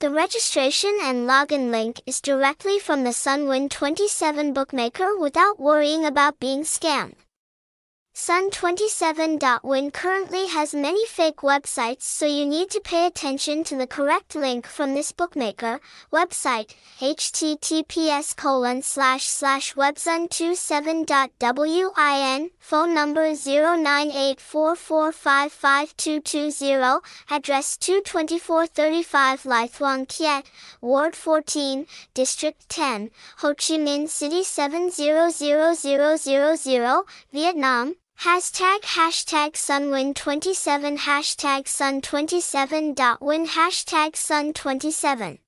The registration and login link is directly from the Sunwin27 bookmaker without worrying about being scammed. Sun27.win currently has many fake websites so you need to pay attention to the correct link from this bookmaker. Website https colon slash slash websun27.win Phone number 0984455220 Address 22435 Ly Thuong Kiet Ward 14 District 10 Ho Chi Minh City 700000 Vietnam Hashtag hashtag sunwin27 hashtag sun27.win hashtag sun27